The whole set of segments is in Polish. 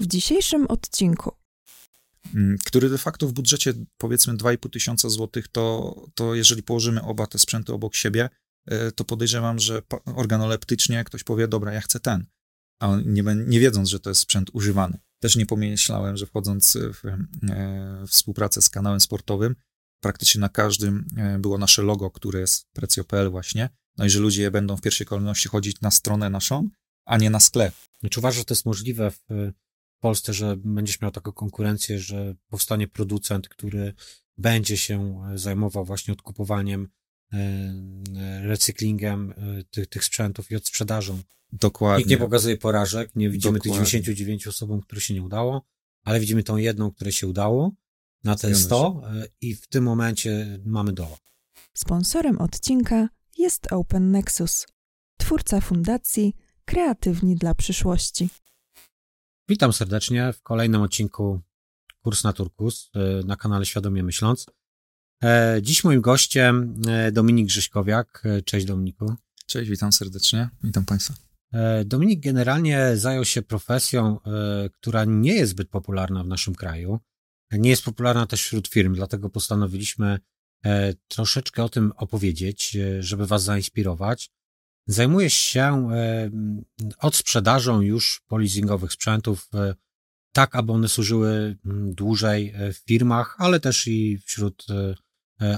W dzisiejszym odcinku Mm, który de facto w budżecie powiedzmy 2,5 tysiąca złotych, to, to jeżeli położymy oba te sprzęty obok siebie, e, to podejrzewam, że organoleptycznie ktoś powie, dobra, ja chcę ten, a nie, nie wiedząc, że to jest sprzęt używany. Też nie pomyślałem, że wchodząc w e, współpracę z kanałem sportowym, praktycznie na każdym e, było nasze logo, które jest Precio.pl właśnie, no i że ludzie będą w pierwszej kolejności chodzić na stronę naszą, a nie na sklep. Czy uważasz, że to jest możliwe w Polsce, że będziesz miał taką konkurencję, że powstanie producent, który będzie się zajmował właśnie odkupowaniem, e, recyklingiem e, tych, tych sprzętów i odsprzedażą. Dokładnie. Nikt nie pokazuje porażek, nie widzimy Dokładnie. tych 99 osobom, które się nie udało, ale widzimy tą jedną, które się udało na te 100 e, i w tym momencie mamy doła. Sponsorem odcinka jest Open Nexus, twórca fundacji Kreatywni dla przyszłości. Witam serdecznie w kolejnym odcinku Kurs na Turkus e, na kanale Świadomie Myśląc. E, dziś moim gościem e, Dominik Grzyszkowiak. Cześć Dominiku. Cześć, witam serdecznie. Witam Państwa. Dominik generalnie zajął się profesją, która nie jest zbyt popularna w naszym kraju. Nie jest popularna też wśród firm, dlatego postanowiliśmy troszeczkę o tym opowiedzieć, żeby Was zainspirować. Zajmujesz się e, odsprzedażą już polizingowych sprzętów, e, tak aby one służyły dłużej e, w firmach, ale też i wśród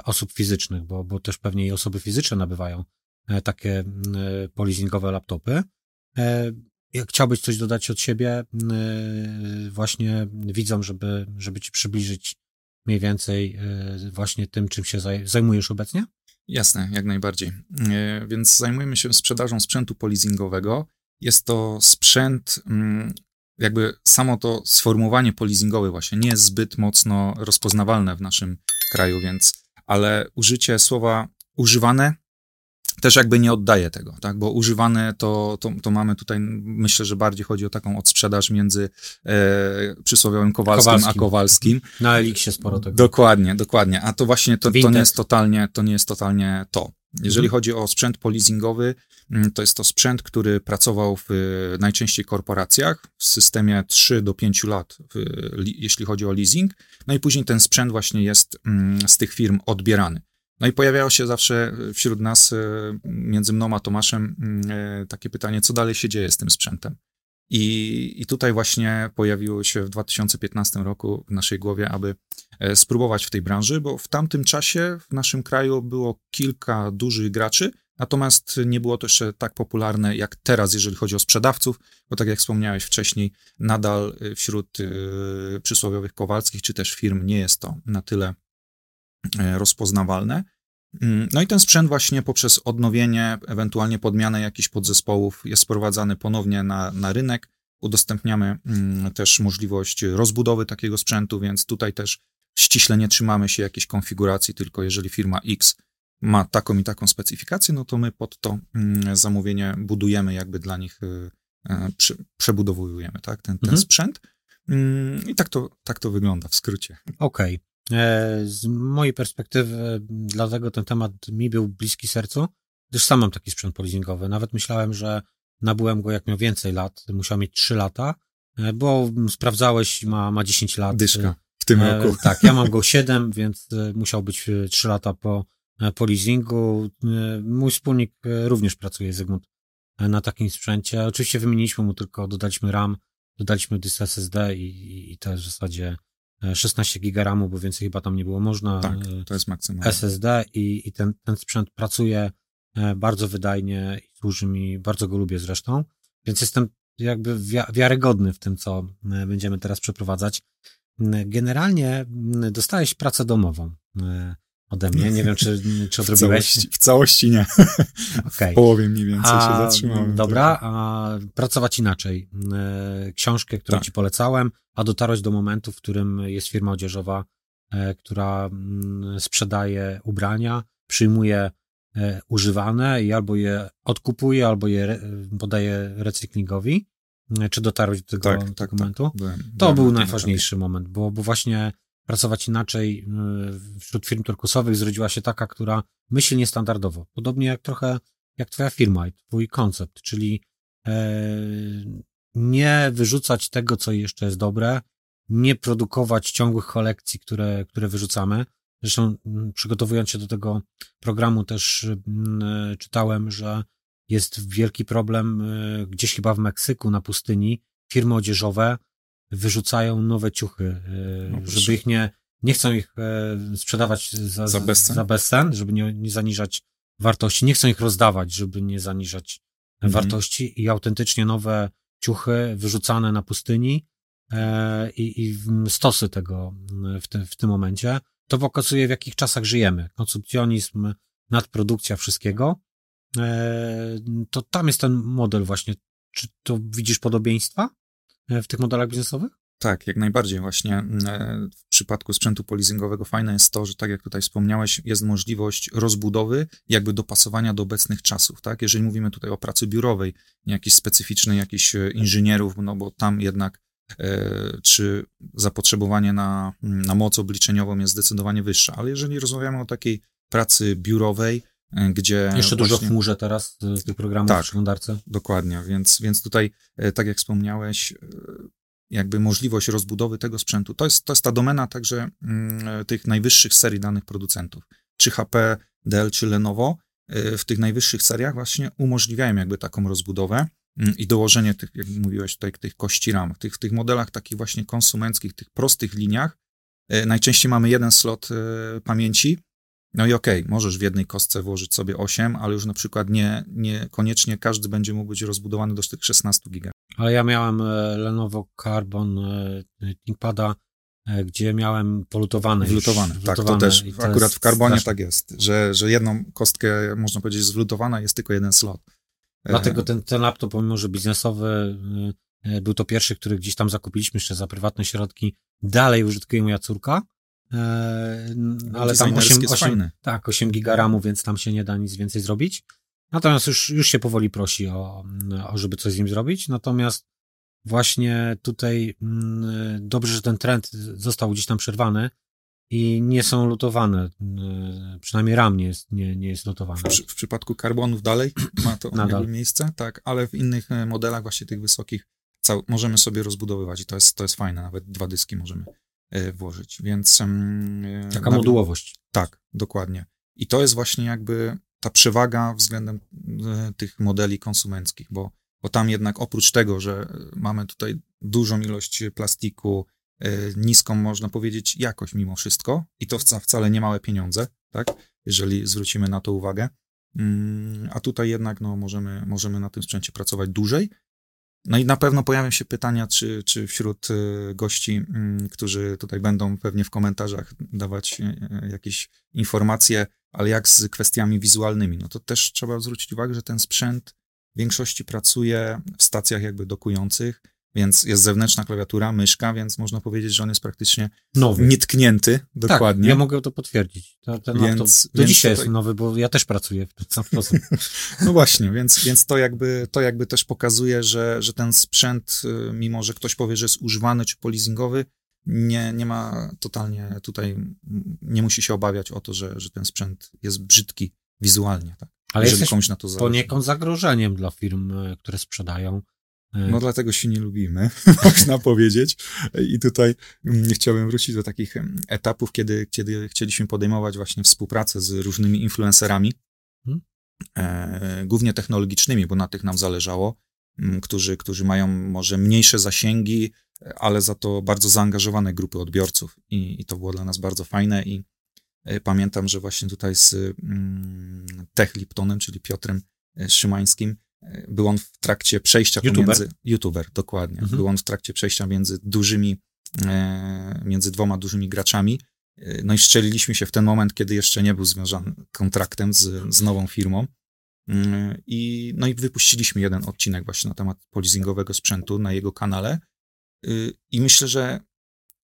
osób fizycznych, bo, bo też pewnie i osoby fizyczne nabywają takie polizingowe laptopy. Chciałbyś coś dodać od siebie, właśnie widzom, żeby, żeby ci przybliżyć mniej więcej właśnie tym, czym się zajmujesz obecnie? Jasne, jak najbardziej. E, więc zajmujemy się sprzedażą sprzętu polizingowego. Jest to sprzęt, mm, jakby samo to sformułowanie polizingowe właśnie nie jest zbyt mocno rozpoznawalne w naszym kraju, więc, ale użycie słowa używane też jakby nie oddaje tego, tak? Bo używane to, to, to mamy tutaj, myślę, że bardziej chodzi o taką odsprzedaż między e, przysłowiowym Kowalskim, Kowalskim, a Kowalskim. Na Eliksie sporo tego. Dokładnie, dokładnie. A to właśnie to, to nie jest totalnie, to nie jest totalnie to. Jeżeli mhm. chodzi o sprzęt polizingowy, mm, to jest to sprzęt, który pracował w najczęściej korporacjach w systemie 3 do 5 lat, w, jeśli chodzi o leasing. No i później ten sprzęt właśnie jest mm, z tych firm odbierany. No i pojawiało się zawsze wśród nas, e, między mną a Tomaszem, mm, e, takie pytanie, co dalej się dzieje z tym sprzętem. I, I tutaj właśnie pojawiło się w 2015 roku w naszej głowie, aby e, spróbować w tej branży, bo w tamtym czasie w naszym kraju było kilka dużych graczy, natomiast nie było to jeszcze tak popularne jak teraz, jeżeli chodzi o sprzedawców, bo tak jak wspomniałeś wcześniej, nadal wśród przysłowiowych Kowalskich czy też firm nie jest to na tyle E, rozpoznawalne. Mm, no i ten sprzęt właśnie poprzez odnowienie, ewentualnie podmianę jakichś podzespołów jest sprowadzany ponownie na, na rynek. Udostępniamy mm, też możliwość rozbudowy takiego sprzętu, więc tutaj też ściśle nie trzymamy się jakiejś konfiguracji, tylko jeżeli firma X ma taką i taką specyfikację, no to my pod to mm, zamówienie budujemy jakby dla nich, e, e, przebudowujemy tak, ten, ten mhm. sprzęt. I tak to, tak to wygląda w skrócie. Okej. Okay. E, z mojej perspektywy, dlatego ten temat mi był bliski sercu, gdyż sam mam taki sprzęt polizingowy. Nawet myślałem, że nabyłem go jak miał więcej lat, musiał mieć 3 lata, e, bo sprawdzałeś, ma, ma 10 lat. Dyszka w tym e, roku. Tak, ja mam go 7, więc musiał być 3 lata po, po leasingu. Mój wspólnik również pracuje, Zygmunt, na takim sprzęcie. Oczywiście wymieniliśmy mu tylko, dodaliśmy RAM, dodaliśmy dysk SSD i, i to jest w zasadzie 16 giga RAMu, bo więcej chyba tam nie było można. Tak, to jest maksymalne. SSD i, i ten, ten sprzęt pracuje e, bardzo wydajnie i służy mi, bardzo go lubię zresztą, więc jestem jakby wiarygodny w tym, co e, będziemy teraz przeprowadzać. Generalnie dostałeś pracę domową e, ode mnie. Nie wiem, czy, czy odrobiłeś. W całości, w całości nie. Okay. W połowie mniej więcej a, się zatrzymałem. Dobra, a pracować inaczej. E, książkę, którą tak. ci polecałem, a dotarłeś do momentu, w którym jest firma odzieżowa, e, która mm, sprzedaje ubrania, przyjmuje e, używane i albo je odkupuje, albo je podaje recyklingowi. Czy dotarłeś do tego, tak, tego tak, tak. momentu? Tak. Byłem, to byłem był najważniejszy moment, bo, bo właśnie pracować inaczej y, wśród firm turkusowych zrodziła się taka, która myśli niestandardowo. Podobnie jak trochę jak twoja firma i twój koncept, czyli e, nie wyrzucać tego, co jeszcze jest dobre, nie produkować ciągłych kolekcji, które, które wyrzucamy. Zresztą mm, przygotowując się do tego programu też mm, czytałem, że jest wielki problem y, gdzieś chyba w Meksyku na pustyni. Firmy odzieżowe wyrzucają nowe ciuchy, y, no żeby ich nie, nie chcą ich e, sprzedawać za, za, bezcen. za bezcen, żeby nie, nie zaniżać wartości, nie chcą ich rozdawać, żeby nie zaniżać mhm. wartości i autentycznie nowe ciuchy wyrzucane na pustyni e, i, i stosy tego w, te, w tym momencie. To pokazuje, w jakich czasach żyjemy. Konsumpcjonizm, nadprodukcja wszystkiego. E, to tam jest ten model właśnie. Czy to widzisz podobieństwa w tych modelach biznesowych? Tak, jak najbardziej. Właśnie e, w przypadku sprzętu polizingowego fajne jest to, że tak jak tutaj wspomniałeś, jest możliwość rozbudowy, jakby dopasowania do obecnych czasów, tak? Jeżeli mówimy tutaj o pracy biurowej, nie jakiejś specyficznej, jakichś e, inżynierów, no bo tam jednak e, czy zapotrzebowanie na, na moc obliczeniową jest zdecydowanie wyższe, ale jeżeli rozmawiamy o takiej pracy biurowej, gdzie... Jeszcze właśnie... dużo w chmurze teraz z tych programów tak, w przeglądarce. dokładnie, więc, więc tutaj, tak jak wspomniałeś, jakby możliwość rozbudowy tego sprzętu. To jest, to jest ta domena także mm, tych najwyższych serii danych producentów. Czy HP, Dell, czy Lenovo y, w tych najwyższych seriach właśnie umożliwiają jakby taką rozbudowę mm, i dołożenie tych, jak mówiłeś tutaj, tych kości RAM. W tych, w tych modelach takich właśnie konsumenckich, tych prostych liniach y, najczęściej mamy jeden slot y, pamięci, no i okej, okay, możesz w jednej kostce włożyć sobie 8, ale już na przykład nie, nie koniecznie każdy będzie mógł być rozbudowany do tych 16 giga. Ale ja miałem e, Lenovo Carbon e, ThinkPada, e, gdzie miałem polutowane. Wlutowane, tak, to też to akurat w Carbonie straszne. tak jest, że, że jedną kostkę, można powiedzieć, zwlutowana jest tylko jeden slot. Dlatego ten, ten laptop, pomimo że biznesowy, był to pierwszy, który gdzieś tam zakupiliśmy jeszcze za prywatne środki, dalej użytkuje moja córka, ale tam 8, 8, tak, 8 giga RAMu, więc tam się nie da nic więcej zrobić. Natomiast już, już się powoli prosi o, o, żeby coś z nim zrobić. Natomiast właśnie tutaj mm, dobrze, że ten trend został gdzieś tam przerwany i nie są lutowane. Mm, przynajmniej RAM nie jest, nie, nie jest lutowany. W, w przypadku karbonów dalej ma to Nadal. miejsce, tak, ale w innych e, modelach właśnie tych wysokich cał, możemy sobie rozbudowywać i to jest, to jest fajne. Nawet dwa dyski możemy e, włożyć, więc... E, Taka modułowość. Tak, dokładnie. I to jest właśnie jakby ta przewaga względem e, tych modeli konsumenckich, bo, bo tam jednak oprócz tego, że mamy tutaj dużą ilość plastiku, e, niską, można powiedzieć, jakość mimo wszystko i to wcale nie małe pieniądze, tak, jeżeli zwrócimy na to uwagę, mm, a tutaj jednak no, możemy, możemy na tym sprzęcie pracować dłużej. No i na pewno pojawią się pytania, czy, czy wśród e, gości, mm, którzy tutaj będą pewnie w komentarzach dawać jakieś informacje, ale jak z kwestiami wizualnymi? No to też trzeba zwrócić uwagę, że ten sprzęt w większości pracuje w stacjach jakby dokujących, więc jest zewnętrzna klawiatura, myszka, więc można powiedzieć, że on jest praktycznie nowy. nietknięty, dokładnie. Tak, ja mogę to potwierdzić. To, ten więc, więc dzisiaj tutaj... jest nowy, bo ja też pracuję w ten sam sposób. no właśnie, więc, więc to, jakby, to jakby też pokazuje, że, że ten sprzęt, y, mimo że ktoś powie, że jest używany czy polizingowy, nie, nie ma totalnie tutaj, nie musi się obawiać o to, że, że ten sprzęt jest brzydki wizualnie. Tak? Ale jest komuś na to zależy. poniekąd zagrożeniem dla firm, e, które sprzedają. No dlatego się nie lubimy, można powiedzieć. I tutaj mm, chciałbym wrócić do takich etapów, kiedy, kiedy chcieliśmy podejmować właśnie współpracę z różnymi influencerami, hmm? e, głównie technologicznymi, bo na tych nam zależało, którzy, którzy mają może mniejsze zasięgi, ale za to bardzo zaangażowane grupy odbiorców i, i to było dla nas bardzo fajne i e, pamiętam, że właśnie tutaj z mm, Tech Liptonem, czyli Piotrem e, Szymańskim, był on w trakcie przejścia YouTuber? pomiędzy... YouTuber, dokładnie. Mhm. Był on w trakcie przejścia między dużymi, między dwoma dużymi graczami. No i szczeliliśmy się w ten moment, kiedy jeszcze nie był związany kontraktem z, z nową firmą. I, no i wypuściliśmy jeden odcinek właśnie na temat polizingowego sprzętu na jego kanale. I myślę, że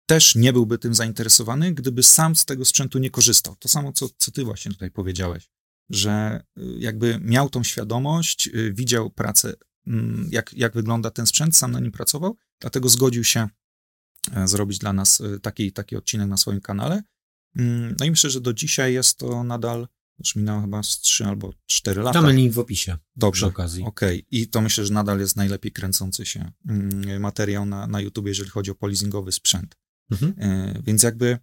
też nie byłby tym zainteresowany, gdyby sam z tego sprzętu nie korzystał. To samo, co, co ty właśnie tutaj powiedziałeś, że y, jakby miał tą świadomość, y, widział pracę, mm, jak, jak wygląda ten sprzęt, sam na nim pracował, dlatego zgodził się e, zrobić dla nas taki, taki odcinek na swoim kanale. Mm, no i myślę, że do dzisiaj jest to nadal Już minęło chyba z 3 albo 4 lata. Damy link w opisie. Dobrze. Przy okazji. Okej. Okay. I to myślę, że nadal jest najlepiej kręcący się mm, materiał na, na YouTube, jeżeli chodzi o polizingowy sprzęt. Mhm. E, więc jakby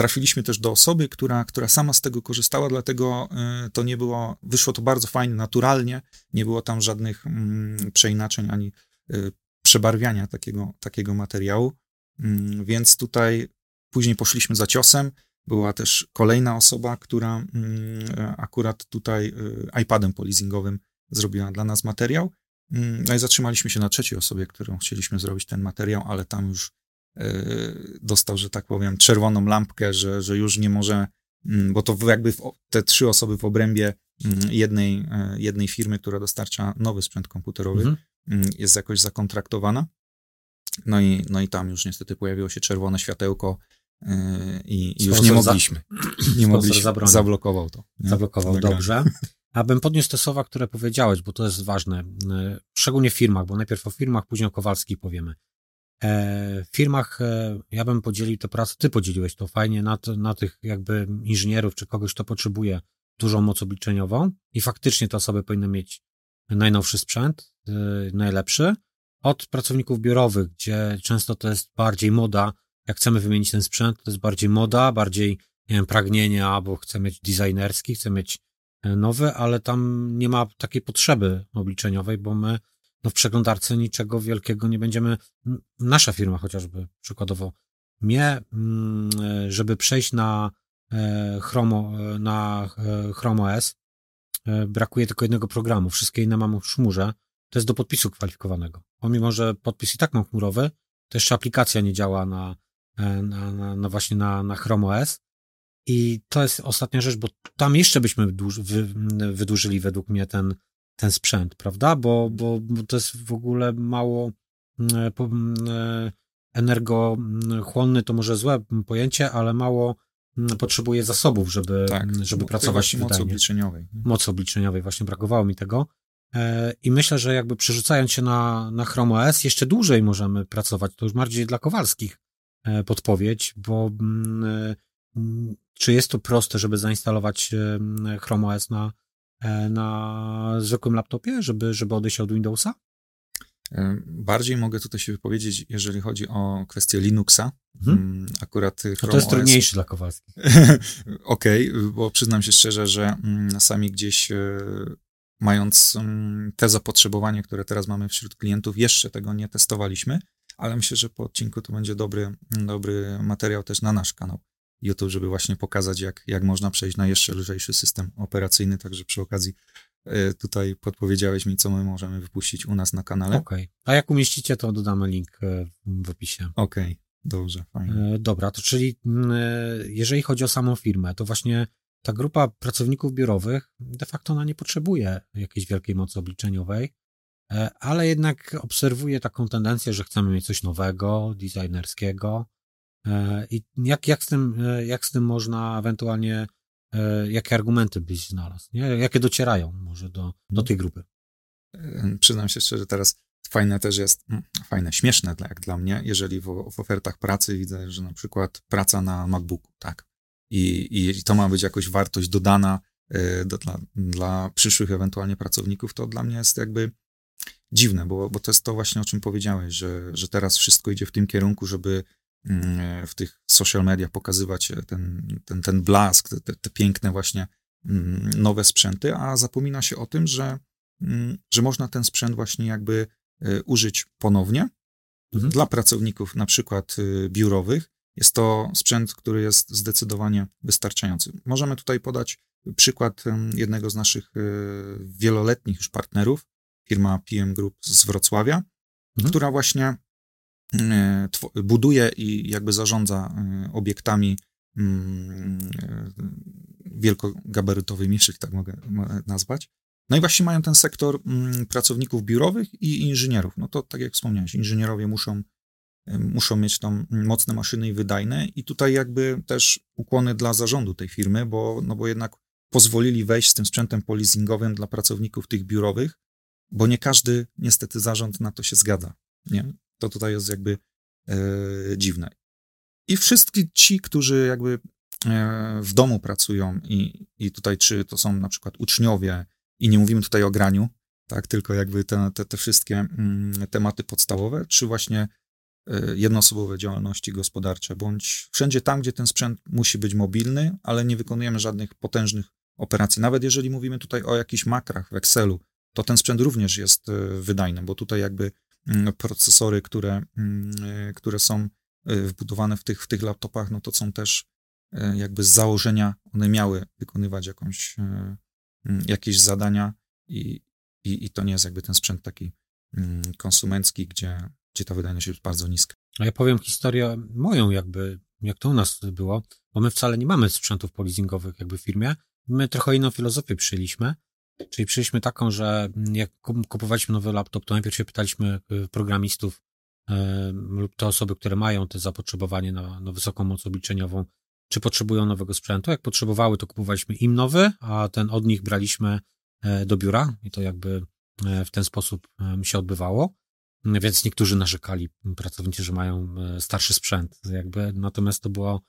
trafiliśmy też do osoby, która, która sama z tego korzystała, dlatego e, to nie było, wyszło to bardzo fajnie, naturalnie, nie było tam żadnych mm, przeinaczeń ani e, przebarwiania takiego, takiego materiału, mm, więc tutaj później poszliśmy za ciosem, była też kolejna osoba, która mm, akurat tutaj iPadem polizingowym zrobiła dla nas materiał, no i zatrzymaliśmy się na trzeciej osobie, którą chcieliśmy zrobić ten materiał, ale tam już dostał, że tak powiem, czerwoną lampkę, że, że już nie może, mm, bo to jakby te trzy osoby w obrębie mm, jednej, e, jednej firmy, która dostarcza nowy sprzęt komputerowy, mhm. Mm, jest jakoś zakontraktowana. No i, no i tam już niestety pojawiło się czerwone światełko e, i, i już nie mogliśmy. Nie mogliśmy. Zablokował to. Nie? Zablokował, dobrze. Abym podniósł te słowa, które powiedziałeś, bo to jest ważne. Szczególnie w firmach, bo najpierw o firmach, później o Kowalskich powiemy. E, w firmach e, ja bym podzielił tę pracę, ty podzieliłeś to fajnie na, na tych jakby inżynierów, czy kogoś, kto potrzebuje dużą moc obliczeniową i faktycznie te osoby powinny mieć najnowszy sprzęt, e, najlepszy, od pracowników biurowych, gdzie często to jest bardziej moda, jak chcemy wymienić ten sprzęt, to jest bardziej moda, bardziej nie wiem, pragnienie, albo chcę mieć designerski, chcę mieć nowy, ale tam nie ma takiej potrzeby obliczeniowej, bo my no w przeglądarce niczego wielkiego nie będziemy, nasza firma chociażby, przykładowo, mnie, mm, e, żeby przejść na e, Chrome, e, na Chrome OS, brakuje tylko jednego programu, wszystkie inne mam w szmurze, to jest do podpisu kwalifikowanego. Pomimo, że podpis i tak mam chmurowy, to jeszcze aplikacja nie działa na, na, na, na właśnie na, na Chrome OS. I to jest ostatnia rzecz, bo tam jeszcze byśmy wydłużyli według mnie ten, ten sprzęt, prawda? Bo, bo, bo to jest w ogóle mało mm, mm, e, energochłonny, to może złe pojęcie, ale mało mm, potrzebuje zasobów, żeby, tak, żeby pracować w mocy obliczeniowej. Mocy obliczeniowej, właśnie brakowało mi tego. E, I myślę, że jakby przerzucając się na, na Chrome OS, jeszcze dłużej możemy pracować. To już bardziej dla Kowalskich e, podpowiedź, bo czy jest to proste, żeby zainstalować Chrome OS na, E, na zwykłym laptopie, żeby, żeby odejść od Windowsa? E, bardziej mogę tutaj się wypowiedzieć, jeżeli chodzi o kwestię Linuxa. Mhm. Mm, akurat Chrome to jest OS... trudniejszy dla Kowalskich. Okej, okay, bo przyznam się szczerze, że mm, sami gdzieś e, mając mm, te zapotrzebowanie, które teraz mamy wśród klientów, jeszcze tego nie testowaliśmy, ale myślę, że po odcinku to będzie dobry, dobry materiał też na nasz kanał. YouTube, żeby właśnie pokazać, jak, jak można przejść na jeszcze lżejszy system operacyjny. Także przy okazji e, tutaj podpowiedziałeś mi, co my możemy wypuścić u nas na kanale. Okej. Okay. A jak umieścicie, to dodamy link e, w opisie. Okej, okay. dobrze, fajnie. E, dobra, to czyli jeżeli chodzi o samą firmę, to właśnie ta grupa pracowników biurowych de facto ona nie potrzebuje jakiejś wielkiej mocy obliczeniowej, ale jednak obserwuje taką tendencję, że chcemy mieć coś nowego, designerskiego, I jak, jak, z tym, e, jak z tym można ewentualnie, e, jakie argumenty byś znalazł? Nie? Jakie docierają może do, do tej grupy? Przyznam się szczerze, teraz fajne też jest, fajne, śmieszne jak dla mnie, jeżeli w, w ofertach pracy widzę, że na przykład praca na MacBooku, tak, i, i to ma być jakoś wartość dodana do, dla, dla przyszłych ewentualnie pracowników, to dla mnie jest jakby dziwne, bo, bo to jest to właśnie, o czym powiedziałeś, że, że teraz wszystko idzie w tym kierunku, żeby w tych social media pokazywać ten, ten, ten blask, te, te piękne właśnie mm, nowe sprzęty, a zapomina się o tym, że, mm, że można ten sprzęt właśnie jakby e, użyć ponownie. Mhm. Dla pracowników na przykład e, biurowych jest to sprzęt, który jest zdecydowanie wystarczający. Możemy tutaj podać przykład jednego z naszych e, wieloletnich już partnerów, firma PM Group z Wrocławia, mhm. która właśnie E, buduje i jakby zarządza e, obiektami mm, e, wielkogabarytowymi, jeśli tak mogę nazwać. No i właśnie mają ten sektor mm, pracowników biurowych i inżynierów. No to tak jak wspomniałeś, inżynierowie muszą, muszą mieć tam mocne maszyny i wydajne i tutaj jakby też ukłony dla zarządu tej firmy, bo, no bo jednak pozwolili wejść z tym sprzętem polizingowym dla pracowników tych biurowych, bo nie każdy niestety zarząd na to się zgadza. Nie? To tutaj jest jakby e, dziwne. I wszyscy ci, którzy jakby w domu pracują i, i tutaj czy to są na przykład uczniowie i nie mówimy tutaj o graniu, tak, tylko jakby te, te, te wszystkie mm, tematy podstawowe, czy właśnie y, jednoosobowe działalności gospodarcze, bądź wszędzie tam, gdzie ten sprzęt musi być mobilny, ale nie wykonujemy żadnych potężnych operacji. Nawet jeżeli mówimy tutaj o jakichś makrach w Excelu, to ten sprzęt również jest y, wydajny, bo tutaj jakby procesory, które, mm, które są wbudowane w tych, w tych laptopach, no to są też jakby z założenia, one miały wykonywać jakąś, jakieś zadania i, i, i to nie jest jakby ten sprzęt taki mm, konsumencki, gdzie, gdzie ta wydajność jest bardzo niska. A ja powiem historię moją jakby, jak to u nas było, bo my wcale nie mamy sprzętów polizingowych jakby w firmie. My trochę inną filozofię przyjęliśmy, czyli przyjęliśmy taką, że jak kupowaliśmy nowy laptop, to najpierw się pytaliśmy y, programistów lub te osoby, które mają te zapotrzebowanie na, na wysoką moc obliczeniową, czy potrzebują nowego sprzętu. Jak potrzebowały, to kupowaliśmy im nowy, a ten od nich braliśmy E, do biura i to jakby w ten sposób się odbywało. Więc niektórzy narzekali, pracownicy, że mają starszy sprzęt, jakby, natomiast to było,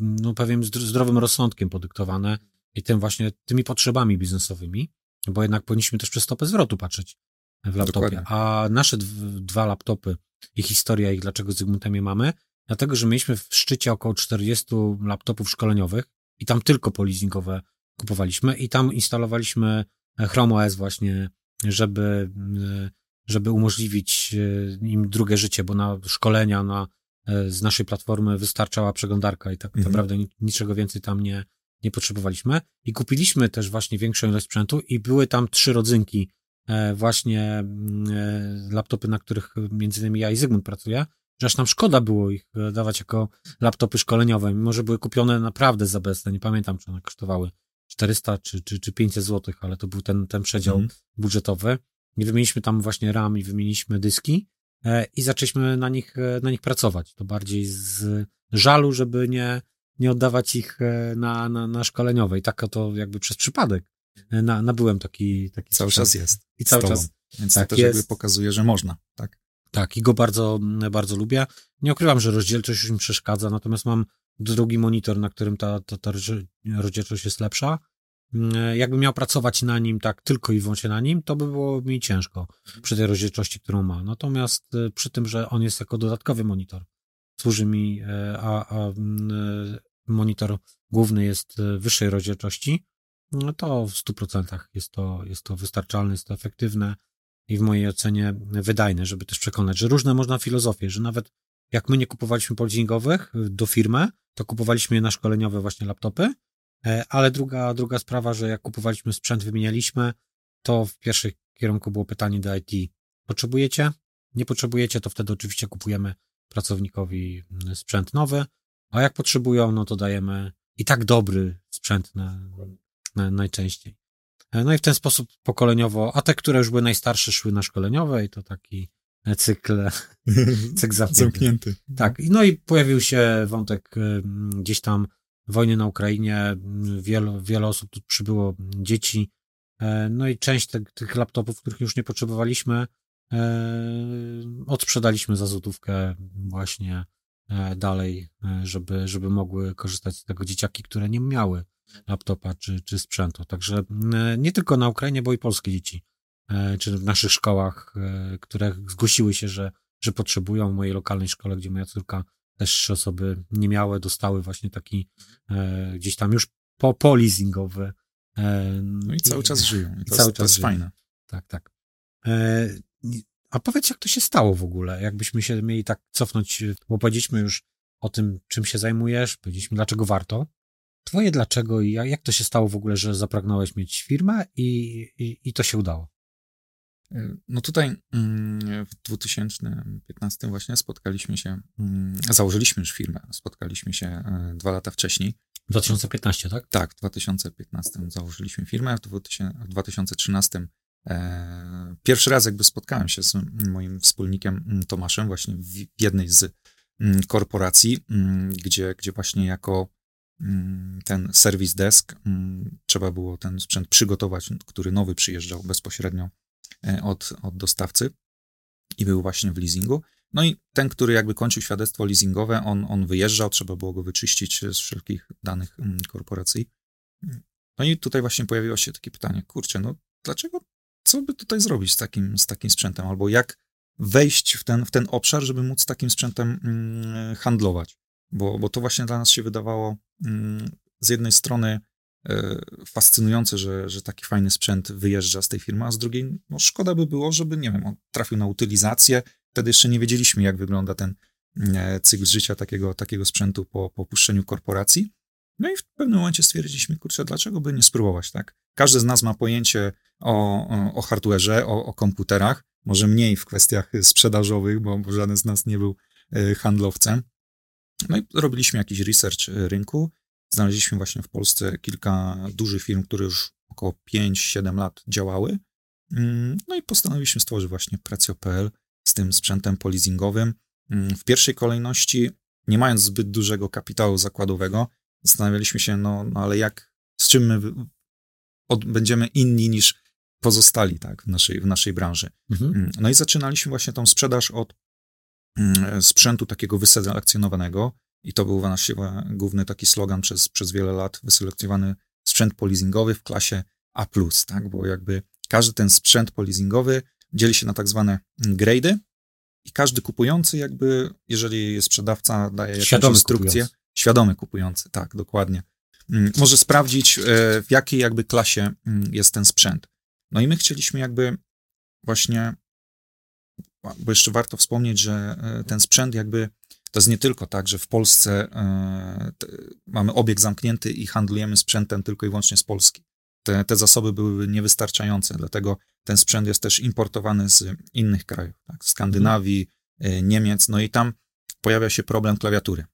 no pewien zdrowym rozsądkiem podyktowane i tym właśnie, tymi potrzebami biznesowymi, bo jednak powinniśmy też przez stopę zwrotu patrzeć w laptopie. Dokładnie. A nasze dwa laptopy i historia ich, dlaczego z Zygmuntem je mamy, dlatego, że mieliśmy w szczycie około 40 laptopów szkoleniowych i tam tylko polizingowe kupowaliśmy i tam instalowaliśmy Chrome OS właśnie, żeby, żeby umożliwić e, im drugie życie, bo na szkolenia na, e, z naszej platformy wystarczała przeglądarka i tak mhm. naprawdę niczego więcej tam nie, nie potrzebowaliśmy. I kupiliśmy też właśnie większą ilość sprzętu i były tam trzy rodzynki e, właśnie laptopy, na których między innymi ja i Zygmunt pracuję, że aż nam szkoda było ich dawać jako laptopy szkoleniowe, mimo że były kupione naprawdę za bezce, nie pamiętam, czy one kosztowały 400 czy, czy, czy 500 zł, ale to był ten, ten przedział mm. budżetowy. I wymieniliśmy tam właśnie RAM i wymieniliśmy dyski e, i zaczęliśmy na nich, e, na nich pracować. To bardziej z żalu, żeby nie, nie oddawać ich e, na, na, na szkoleniowe. I tak to jakby przez przypadek na, nabyłem taki, taki Cały czas jest. I cały czas. Więc tak, to też jest. jakby pokazuje, że można, tak? Tak, i go bardzo, bardzo lubię. Nie ukrywam, że rozdzielczość już mi przeszkadza, natomiast mam drugi monitor, na którym ta, ta, ta rozdzielczość jest lepsza. Mm, jakbym miał pracować na nim tak tylko i wyłącznie na nim, to by było mi ciężko przy tej rozdzielczości, którą ma. Natomiast przy tym, że on jest jako dodatkowy monitor, służy mi, y, a, a mm, y, monitor główny jest wyższej rozdzielczości, no to w 100% jest to, jest to wystarczalne, jest to efektywne i w mojej ocenie wydajne, żeby też przekonać, że różne można filozofie, że nawet jak my nie kupowaliśmy polizingowych do firmy, to kupowaliśmy je na szkoleniowe właśnie laptopy, e, ale druga, druga sprawa, że jak kupowaliśmy sprzęt, wymienialiśmy, to w pierwszym kierunku było pytanie do IT, potrzebujecie? Nie potrzebujecie, to wtedy oczywiście kupujemy pracownikowi mm, sprzęt nowy, a jak potrzebują, no to dajemy i tak dobry sprzęt na, na, najczęściej. E, no i w ten sposób pokoleniowo, a te, które już były najstarsze, szły na szkoleniowe i to taki cykl, cykl zamknięty. zamknięty. Tak, no i pojawił się wątek gdzieś tam wojny na Ukrainie, wiele, wiele osób tu przybyło, dzieci, e, no i część tych laptopów, których już nie potrzebowaliśmy, e, odsprzedaliśmy za złotówkę właśnie e, dalej, żeby, żeby mogły korzystać z tego dzieciaki, które nie miały laptopa czy, czy sprzętu. Także nie tylko na Ukrainie, bo i polskie dzieci E, czy w naszych szkołach, e, które zgłosiły się, że, że potrzebują. W mojej lokalnej szkole, gdzie moja córka też trzy osoby nie miały, dostały właśnie taki e, gdzieś tam już po, po leasingowy. No i cały czas żyją. I to, cały jest, to jest fajne. Tak, tak. A powiedz, jak to się stało w ogóle? Jakbyśmy się mieli tak cofnąć, bo powiedzieliśmy już o tym, czym się zajmujesz, powiedzieliśmy, dlaczego warto. Twoje dlaczego i jak to się stało w ogóle, że zapragnąłeś mieć firmę i, i, i to się udało? No tutaj mm, w 2015 właśnie spotkaliśmy się, mm, założyliśmy już firmę, spotkaliśmy się e, dwa lata wcześniej. 2015, tak? Tak, w 2015 założyliśmy firmę, w 2013 e, pierwszy raz jakby spotkałem się z moim wspólnikiem mm, Tomaszem właśnie w jednej z korporacji, gdzie, gdzie właśnie jako ten service desk trzeba było ten sprzęt przygotować, który nowy przyjeżdżał bezpośrednio E, od, od dostawcy i był właśnie w leasingu. No i ten, który jakby kończył świadectwo leasingowe, on, on wyjeżdżał, trzeba było go wyczyścić z wszelkich danych mm, korporacji. No i tutaj właśnie pojawiło się takie pytanie, kurczę, no dlaczego, co by tutaj zrobić z takim, z takim sprzętem, albo jak wejść w ten, w ten obszar, żeby móc takim sprzętem mm, handlować, bo, bo to właśnie dla nas się wydawało mm, z jednej strony e, fascynujące, że, że taki fajny sprzęt wyjeżdża z tej firmy, a z drugiej, no szkoda by było, żeby, nie wiem, on trafił na utylizację, wtedy jeszcze nie wiedzieliśmy, jak wygląda ten e, cykl życia takiego, takiego sprzętu po, po opuszczeniu korporacji. No i w pewnym momencie stwierdziliśmy, kurczę, dlaczego by nie spróbować, tak? Każdy z nas ma pojęcie o, o, hardware'ze, o, o komputerach, może mniej w kwestiach sprzedażowych, bo, bo żaden z nas nie był e, handlowcem. No i robiliśmy jakiś research rynku. Znaleźliśmy właśnie w Polsce kilka dużych firm, które już około 5-7 lat działały. Mm, no i postanowiliśmy stworzyć właśnie Precio.pl z tym sprzętem polizingowym. Mm, w pierwszej kolejności, nie mając zbyt dużego kapitału zakładowego, zastanawialiśmy się, no, no ale jak, z czym my od, będziemy inni niż pozostali tak, w, naszej, w naszej branży. Mhm. Mm, no i zaczynaliśmy właśnie tą sprzedaż od mm, sprzętu takiego wyselekcjonowanego i to był nasz główny taki slogan przez, przez wiele lat, wyselekcjonowany sprzęt polizingowy w klasie A+, tak, bo jakby każdy ten sprzęt polizingowy dzieli się na tak zwane grade'y i każdy kupujący jakby, jeżeli sprzedawca daje jakąś świadomy instrukcję, kupujący. świadomy kupujący, tak, dokładnie, mm, może sprawdzić, e, w jakiej jakby klasie jest ten sprzęt. No i my chcieliśmy jakby właśnie, bo jeszcze warto wspomnieć, że e, ten sprzęt jakby to jest nie tylko tak, że w Polsce e, mamy obieg zamknięty i handlujemy sprzętem tylko i wyłącznie z Polski. Te, te zasoby były niewystarczające, dlatego ten sprzęt jest też importowany z innych krajów, tak, z Skandynawii, mhm. Niemiec, no i tam pojawia się problem klawiatury.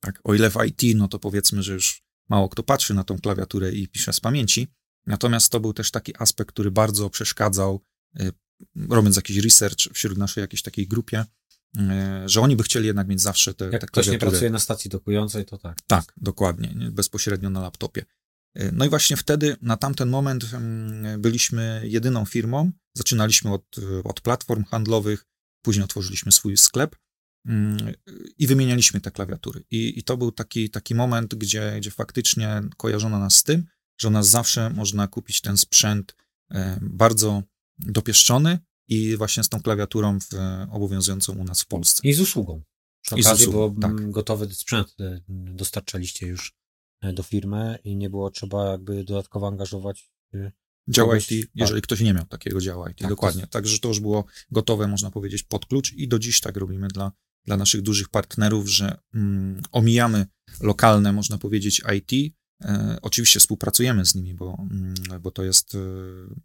Tak, o ile w IT, no to powiedzmy, że już mało kto patrzy na tą klawiaturę i pisze z pamięci, Natomiast to był też taki aspekt, który bardzo przeszkadzał, y, robiąc jakiś research wśród naszej jakiejś takiej grupie, y, że oni by chcieli jednak mieć zawsze te, Jak te ktoś nie pracuje na stacji dokującej, to tak. Tak, dokładnie, bezpośrednio na laptopie. Y, no i właśnie wtedy, na tamten moment byliśmy jedyną firmą, zaczynaliśmy od, od platform handlowych, później otworzyliśmy swój sklep i wymienialiśmy te klawiatury. I, i to był taki, taki moment, gdzie, gdzie faktycznie kojarzono nas z tym, że u nas zawsze można kupić ten sprzęt e, bardzo dopieszczony i właśnie z tą klawiaturą w, obowiązującą u nas w Polsce. I z usługą. Przy I okazji, usługą, bo tak. gotowy sprzęt e, dostarczaliście już e, do firmy i nie było trzeba jakby dodatkowo angażować Dział IT, tak. jeżeli ktoś nie miał takiego działu IT, tak, dokładnie. To... Także to już było gotowe, można powiedzieć, pod klucz i do dziś tak robimy dla, dla naszych dużych partnerów, że mm, omijamy lokalne, można powiedzieć, IT, oczywiście współpracujemy z nimi, bo, mm, bo to jest, e,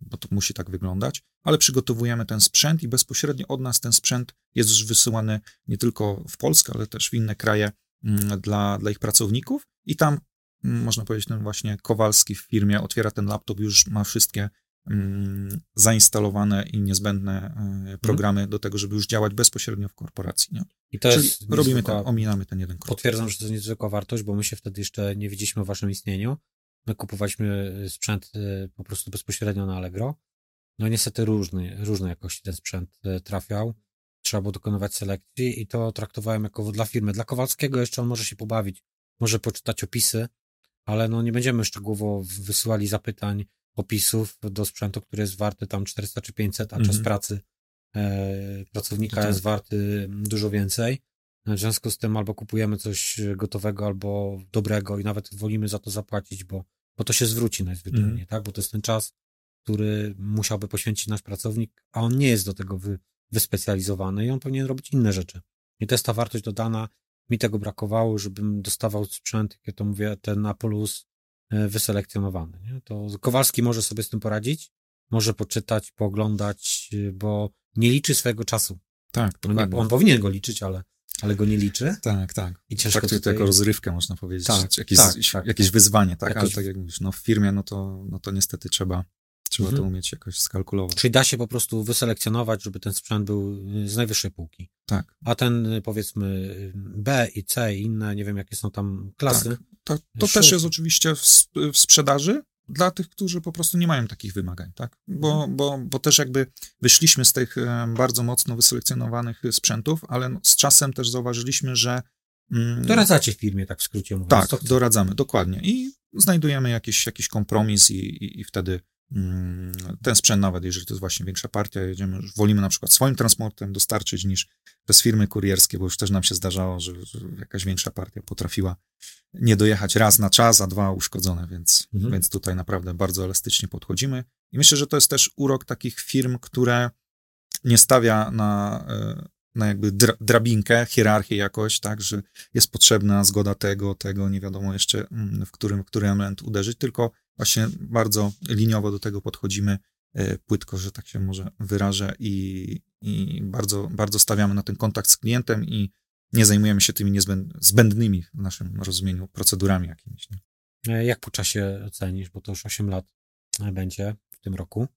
bo to musi tak wyglądać, ale przygotowujemy ten sprzęt i bezpośrednio od nas ten sprzęt jest już wysyłany nie tylko w Polskę, ale też w inne kraje mm, dla, dla ich pracowników. I tam mm, można powiedzieć, ten właśnie Kowalski w firmie otwiera ten laptop, już ma wszystkie zainstalowane i niezbędne e, mhm. programy do tego, żeby już działać bezpośrednio w korporacji. Nie? I to Czyli jest robimy ten, ominamy ten jeden krok. Potwierdzam, że to jest niezwykła wartość, bo my się wtedy jeszcze nie wiedzieliśmy o waszym istnieniu. My kupowaliśmy e, sprzęt e, po prostu bezpośrednio na Allegro. No niestety różny, różnej jakości ten sprzęt trafiał. Trzeba było dokonywać selekcji i to traktowałem jako dla firmy. Dla Kowalskiego jeszcze on może się pobawić, może poczytać opisy, ale no nie będziemy szczegółowo wysyłali zapytań, opisów do sprzętu, który jest warty tam 400 czy 500, a czas mhm. pracy e, pracownika tak. jest warty dużo więcej. W związku z tym albo kupujemy coś gotowego, albo dobrego i nawet wolimy za to zapłacić, bo, bo to się zwróci najzwyczajniej, mhm. tak? Bo to jest ten czas, który musiałby poświęcić nasz pracownik, a on nie jest do tego wy, wyspecjalizowany i on powinien robić inne rzeczy. I to jest ta wartość dodana. Mi tego brakowało, żebym dostawał sprzęt, jak ja to mówię, ten Apolus wyselekcjonowany. Nie? To Kowalski może sobie z tym poradzić, może poczytać, pooglądać, e, bo nie liczy swojego czasu. Tak, on, nie, on powinien go liczyć, ale, ale go nie liczy. Tak, tak. I ciężko Traktuje tutaj... to jako rozrywkę, można powiedzieć. Tak, jakieś, tak, tak, jakieś wyzwanie, tak? Jakoś... Ale tak jak mówisz, no w firmie, no to, no to niestety trzeba, trzeba mhm. to umieć jakoś skalkulować. Czyli da się po prostu wyselekcjonować, żeby ten sprzęt był z najwyższej półki. Tak. A ten, y, powiedzmy, B i C i inne, nie wiem, jakie są tam klasy. Tak. To, to też jest oczywiście w, w sprzedaży, dla tych, którzy po prostu nie mają takich wymagań, tak? Bo, mhm. bo, bo też jakby wyszliśmy z tych bardzo mocno wyselekcjonowanych sprzętów, ale no, z czasem też zauważyliśmy, że mm, Doradzacie w firmie, tak w skrócie mówiąc. Tak, doradzamy, dokładnie. I znajdujemy jakiś, jakiś kompromis i, i, i wtedy ten sprzęt, nawet jeżeli to jest właśnie większa partia, jedziemy, wolimy na przykład swoim transportem dostarczyć niż przez firmy kurierskie, bo już też nam się zdarzało, że, że jakaś większa partia potrafiła nie dojechać raz na czas, a dwa uszkodzone, więc, mhm. więc tutaj naprawdę bardzo elastycznie podchodzimy. I myślę, że to jest też urok takich firm, które nie stawia na, e, na jakby drabinkę, hierarchię jakoś, tak, że jest potrzebna zgoda tego, tego, nie wiadomo jeszcze mm, w którym, w który element uderzyć, tylko właśnie bardzo liniowo do tego podchodzimy, e, płytko, że tak się może wyrażę i, i bardzo, bardzo stawiamy na ten kontakt z klientem i nie zajmujemy się tymi zbędnymi w naszym rozumieniu procedurami jakimiś. Nie? E, jak po czasie ocenisz, bo to już 8 lat będzie w tym roku.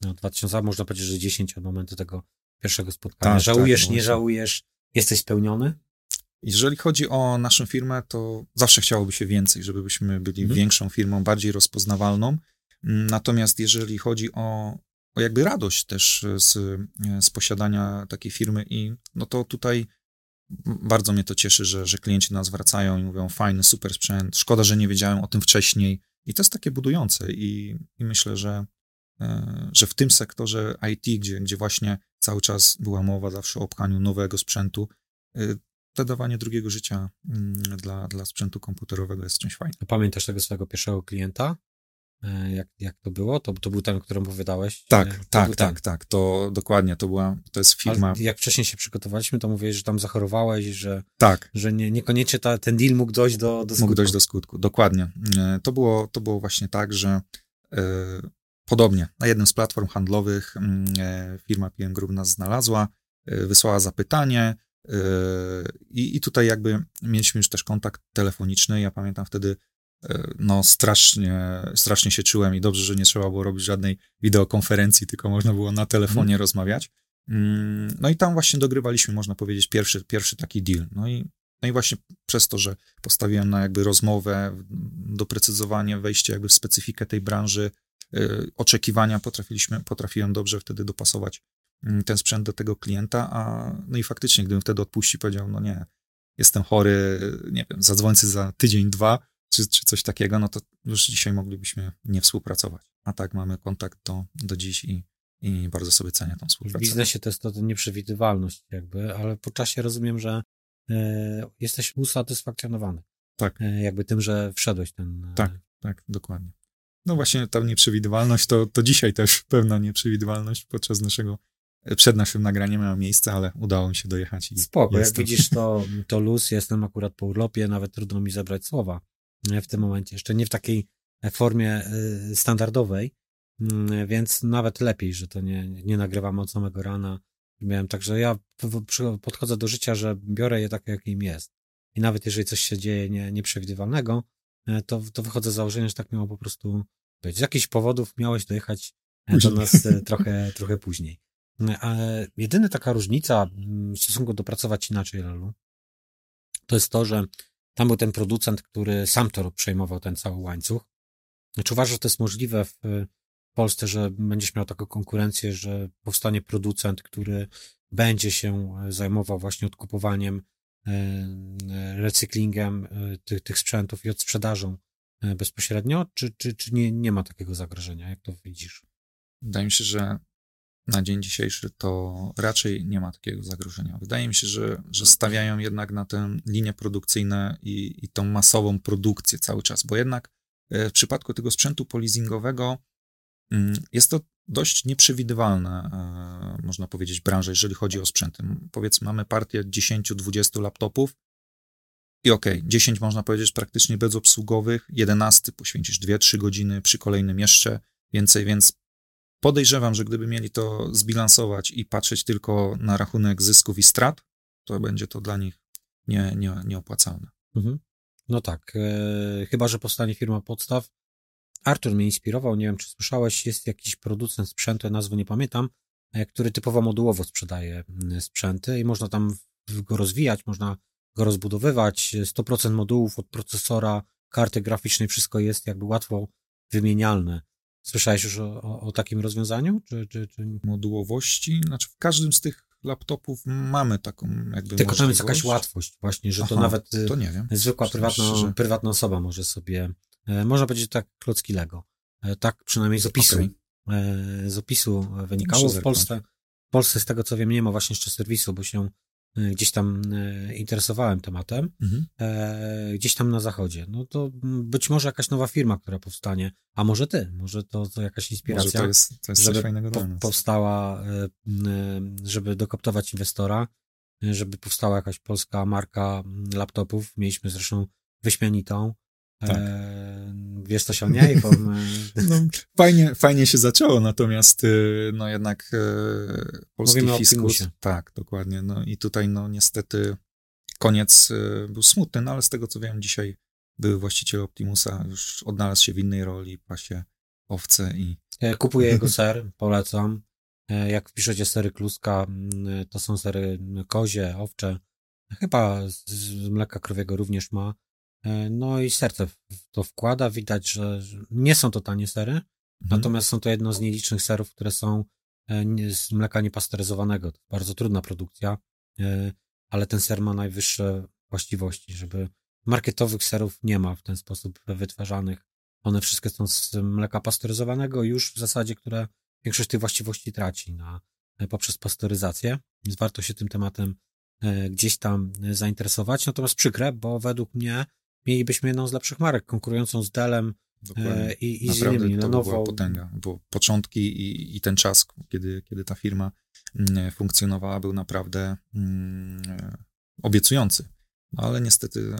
No, 2000, można powiedzieć, że 10 od momentu tego pierwszego spotkania. Tak, żałujesz, tak, nie żałujesz, jesteś spełniony? Jeżeli chodzi o naszą firmę, to zawsze chciałoby się więcej, żebyśmy byli mhm. większą firmą, bardziej rozpoznawalną. Natomiast jeżeli chodzi o, o jakby radość też z, z posiadania takiej firmy i no to tutaj bardzo mnie to cieszy, że, że klienci nas wracają i mówią fajny, super sprzęt, szkoda, że nie wiedziałem o tym wcześniej i to jest takie budujące i, i myślę, że, e, że w tym sektorze IT, gdzie, gdzie właśnie cały czas była mowa zawsze o pchaniu nowego sprzętu, e, to dawanie drugiego życia mm, dla, dla sprzętu komputerowego jest czymś fajnym. Pamiętasz tego swojego pierwszego klienta? E, jak, jak to było? To, to był ten, o którym opowiadałeś? Tak, to tak, tak, tak. To dokładnie, to była, to jest firma. Ale jak wcześniej się przygotowaliśmy, to mówiłeś, że tam zachorowałeś, że, tak. że nie, niekoniecznie ta, ten deal mógł dojść do, do skutku. Mógł dojść do skutku, dokładnie. E, to było, to było właśnie tak, że e, podobnie na jednym z platform handlowych e, firma PM Group nas znalazła, e, wysłała zapytanie, i, I tutaj jakby mieliśmy już też kontakt telefoniczny. Ja pamiętam wtedy, no strasznie, strasznie się czułem i dobrze, że nie trzeba było robić żadnej wideokonferencji, tylko można było na telefonie hmm. rozmawiać. Mm, no i tam właśnie dogrywaliśmy, można powiedzieć, pierwszy, pierwszy taki deal. No i, no i właśnie przez to, że postawiłem na jakby rozmowę, doprecyzowanie, wejście jakby w specyfikę tej branży, oczekiwania potrafiliśmy, potrafiłem dobrze wtedy dopasować ten sprzęt do tego klienta, a no i faktycznie, gdybym wtedy odpuścił, powiedział, no nie, jestem chory, nie wiem, zadzwońcy za tydzień, dwa, czy, czy coś takiego, no to już dzisiaj moglibyśmy nie współpracować. A tak mamy kontakt do, do dziś i, i bardzo sobie cenię tą współpracę. W biznesie to jest to nieprzewidywalność jakby, ale po czasie rozumiem, że e, jesteś usatysfakcjonowany. Tak. E, jakby tym, że wszedłeś ten... E, tak, tak, dokładnie. No właśnie ta nieprzewidywalność, to, to dzisiaj też pewna nieprzewidywalność podczas naszego przed naszym nagraniem miała miejsce, ale udało mi się dojechać. I Spoko, jestem. jak widzisz, to, to luz, jestem akurat po urlopie, nawet trudno mi zebrać słowa w tym momencie. Jeszcze nie w takiej formie y, standardowej, mm, więc nawet lepiej, że to nie, nie nagrywam od samego rana. Miałem także ja podchodzę do życia, że biorę je takie, jakim jest. I nawet jeżeli coś się dzieje nie, nieprzewidywalnego, e, to, to wychodzę z założenia, że tak miało po prostu być. Z jakichś powodów miałeś dojechać e, do nas e, trochę, trochę później. Ale jedyna taka różnica mm, w stosunku do pracować inaczej, Lelu, to jest to, że tam był ten producent, który sam to przejmował ten cały łańcuch. Czy uważasz, że to jest możliwe w Polsce, że będziesz miał taką konkurencję, że powstanie producent, który będzie się zajmował właśnie odkupowaniem, e, recyklingiem e, tych, tych sprzętów i odsprzedażą e, bezpośrednio, czy, czy, czy nie, nie ma takiego zagrożenia? Jak to widzisz? Wydaje mi się, że na dzień dzisiejszy, to raczej nie ma takiego zagrożenia. Wydaje mi się, że, że stawiają jednak na tę linię produkcyjne i, i tą masową produkcję cały czas, bo jednak e, w przypadku tego sprzętu polizingowego mm, jest to dość nieprzewidywalna, e, można powiedzieć, branża, jeżeli chodzi o sprzęty. Powiedzmy, mamy partię 10-20 laptopów i okej, okay, 10 można powiedzieć praktycznie bezobsługowych, 11 poświęcisz 2-3 godziny, przy kolejnym jeszcze więcej, więc Podejrzewam, że gdyby mieli to zbilansować i patrzeć tylko na rachunek zysków i strat, to będzie to dla nich nie, nie, nieopłacalne. Mhm. No tak, e, chyba, że powstanie firma podstaw. Artur mnie inspirował, nie wiem, czy słyszałeś, jest jakiś producent sprzętu, ja nazwy nie pamiętam, e, który typowo modułowo sprzedaje sprzęty i można tam go rozwijać, można go rozbudowywać. 100% modułów od procesora, karty graficznej, wszystko jest jakby łatwo wymienialne. Słyszałeś już o, o, o takim rozwiązaniu? Czy, czy, czy... Modułowości? Znaczy w każdym z tych laptopów mamy taką jakby Tylko tam jest jakaś łatwość właśnie, że Aha, to nawet to zwykła prywatna, prywatna osoba może sobie, e, można powiedzieć tak klocki Lego. E, tak przynajmniej z opisu, okay. E, z opisu wynikało. W Polsce, w Polsce z tego co wiem nie ma właśnie jeszcze serwisu, bo się gdzieś tam e, interesowałem tematem, mhm. E, gdzieś tam na zachodzie. No to być może jakaś nowa firma, która powstanie, a może ty, może to, to jakaś inspiracja, może to jest, to jest żeby po, powstała, żeby dokoptować inwestora, żeby powstała jakaś polska marka laptopów. Mieliśmy zresztą wyśmienitą, tak. E, wiesz coś o niej? Bo no, fajnie, fajnie się zaczęło, natomiast y, no jednak e, polski Mówimy fiskus... Tak, dokładnie. No i tutaj no niestety koniec y, był smutny, no ale z tego co wiem dzisiaj były właściciel Optimusa już odnalazł się w innej roli, pasie owce i... Kupuję jego ser, polecam. E, jak wpiszecie sery kluska, to są sery kozie, owcze. Chyba z mleka krowiego również ma. E, no i serce to wkłada. Widać, że nie są to tanie sery, mhm. natomiast są to jedno z nielicznych serów, które są e, z mleka niepasteryzowanego. To bardzo trudna produkcja, e, ale ten ser ma najwyższe właściwości, żeby marketowych serów nie ma w ten sposób wytwarzanych. One wszystkie są z mleka pasteryzowanego już w zasadzie, które większość tych właściwości traci na, poprzez pasteryzację, więc warto się tym tematem gdzieś tam zainteresować. Natomiast przykre, bo według mnie mielibyśmy jedną z lepszych marek, konkurującą z Delem e, i, i z innymi. to była potęga, bo początki i, i ten czas, kiedy, kiedy ta firma mm, funkcjonowała, był naprawdę mm, obiecujący. No, ale niestety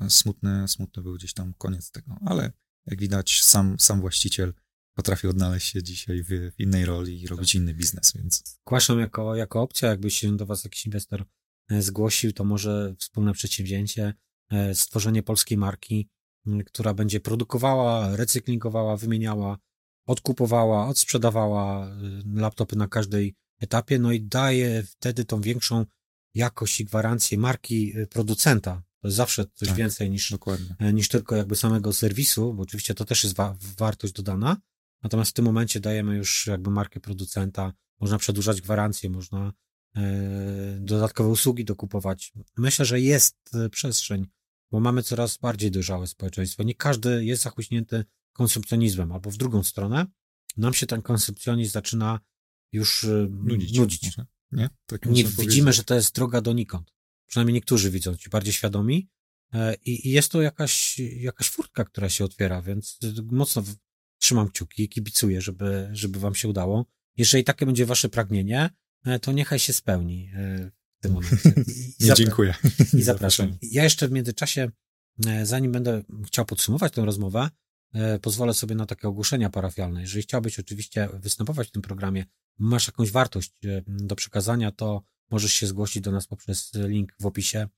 e, smutny, smutny był gdzieś tam koniec tego. Ale jak widać, sam, sam właściciel potrafi odnaleźć się dzisiaj w, w innej roli i robić tak. inny biznes, więc... Zgłaszam jako, jako opcja, jakby się do was jakiś inwestor e, zgłosił, to może wspólne przedsięwzięcie, E, stworzenie polskiej marki, która będzie produkowała, recyklingowała, wymieniała, odkupowała, odsprzedawała y, laptopy na każdej etapie, no i daje wtedy tą większą jakość i gwarancję marki y, producenta. To jest zawsze coś tak, więcej niż, dokładnie. E, niż tylko jakby samego serwisu, bo oczywiście to też jest wa wartość dodana. Natomiast w tym momencie dajemy już jakby markę producenta, można przedłużać gwarancję, można e, dodatkowe usługi dokupować. Myślę, że jest przestrzeń bo mamy coraz bardziej dojrzałe społeczeństwo. Nie każdy jest zachłyśnięty konsumpcjonizmem, albo w drugą stronę, nam się ten konsumpcjonizm zaczyna już y, nudzić. nudzić. Nie? Tak Nie widzimy, że to jest droga donikąd. Przynajmniej niektórzy widzą, ci bardziej świadomi. E, I, I, jest to jakaś, jakaś furtka, która się otwiera, więc mocno trzymam kciuki, kibicuję, żeby, żeby wam się udało. Jeżeli takie będzie wasze pragnienie, e, to niechaj się spełni e, w tym momencie. I Nie, dziękuję. I zapraszam. Ja jeszcze w międzyczasie, e, zanim będę chciał podsumować tę rozmowę, e, pozwolę sobie na takie ogłoszenia parafialne. Jeżeli chciałbyś oczywiście występować w tym programie, masz jakąś wartość e, do przekazania, to możesz się zgłosić do nas poprzez link w opisie.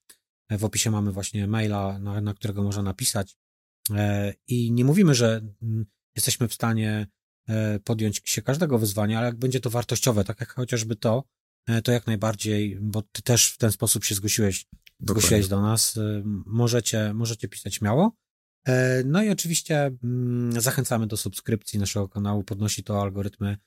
W opisie mamy właśnie maila, na, na którego można napisać. I nie mówimy, że mm, jesteśmy w stanie podjąć się każdego wyzwania, ale jak będzie to wartościowe, tak jak chociażby to, to jak najbardziej, bo ty też w ten sposób się zgłosiłeś, zgłosiłeś do nas. E, możecie, możecie pisać śmiało. E, no i oczywiście mm, zachęcamy do subskrypcji naszego kanału. Podnosi to algorytmy,